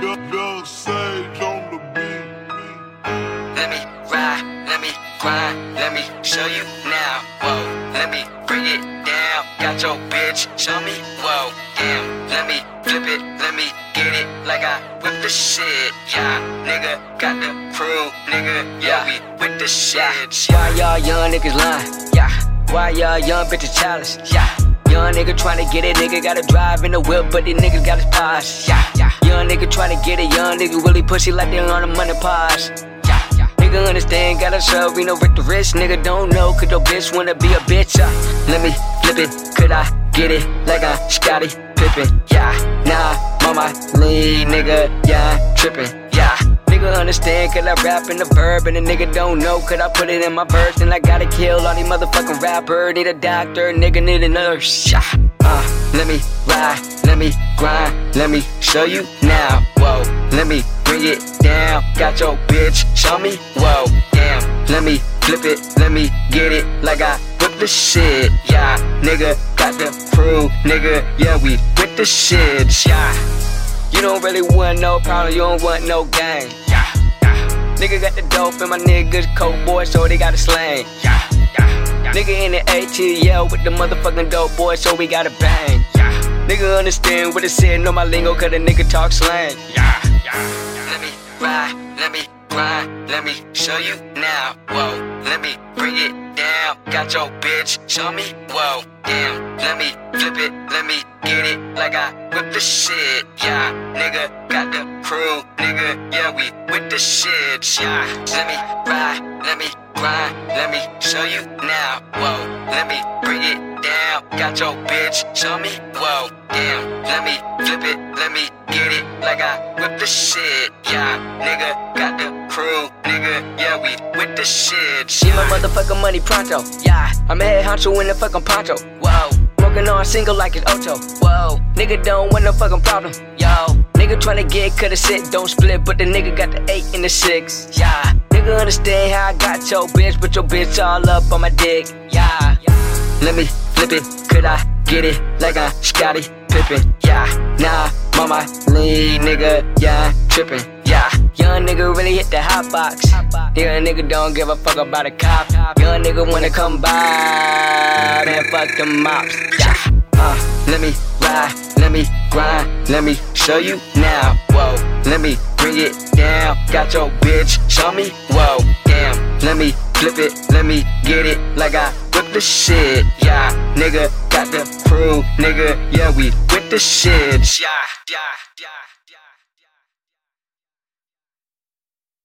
Young Sage on the beat. Let me ride, let me grind, let me show you now. Whoa, let me bring it down. Got your bitch, show me. Whoa, damn, let me flip it, let me get it like I whip the shit. Yeah, nigga, got the crew, nigga. Yeah, we with the shit. Why y'all young niggas lying? Yeah, why y'all young bitches challenge? Yeah. Young nigga tryna get it, nigga gotta drive in the whip, but these niggas got his posh. Yeah, yeah. Young nigga tryna get it, young nigga really pussy like they on the money yeah. Nigga understand, gotta show, we know Rick the rich, nigga don't know, could your bitch wanna be a bitch? Uh, let me flip it, could I get it like I Scottie Pippen? Yeah, nah, mama lean, nigga, yeah, trippin', yeah. Nigga understand, cause I rap in the verb, and the nigga don't know, could I put it in my verse, and I gotta kill all these motherfucking rappers. Need a doctor, nigga need a nurse. Uh, let me ride, me grind, let me show you now. Whoa, let me bring it down. Got your bitch, show me. Whoa, damn, let me flip it, let me get it like I whip the shit. Yeah, nigga, got the proof, nigga. Yeah, we with the shit. Yeah. You don't really want no problem, you don't want no gang. Yeah, yeah. Nigga got the dope and my niggas coke boy, so they got a slang. Yeah, yeah, yeah. Nigga in the ATL with the motherfucking dope boy, so we got a bang. Yeah. Nigga understand what it said, know my lingo, cause the nigga talk slang. Yeah, yeah. Let me ride, let me grind, let me show you now. Whoa, let me bring it down. Got your bitch, show me. Whoa, damn, let me flip it, let me get it like I whip the shit. Yeah, nigga, got the crew, nigga. Yeah, we with the shit. Yeah, let me ride, let me grind, let me show you now. Whoa, let me bring it down. Got your bitch, show me. Whoa, damn, let me flip it, let me get it like I whip the shit. Yeah, nigga, got the crew, nigga. Yeah, we with the shit. She my motherfucking money pronto. Yeah, I'm a head honcho in the fucking poncho. Whoa. Smoking on single like it's Ocho. Whoa, nigga don't want no fucking problem. Yo, nigga tryna get cut a sit, don't split, but the nigga got the eight and the six. Yeah, nigga understand how I got your bitch, but your bitch all up on my dick. Yeah, let me flip it, could I get it like I Scottie Pippen? Yeah, nah, mama lean, nigga, yeah, trippin'. Yeah, young nigga really hit the hot box. Young nigga don't give a fuck about a cop. Young nigga wanna come by and fuck the mops. Yeah, uh, let me ride, let me grind, let me show you now. Whoa, let me bring it down. Got your bitch, show me. Whoa, damn, let me flip it, let me get it like I whip the shit. Yeah, nigga, got the crew, nigga. Yeah, we with the shit. Yeah, yeah, yeah.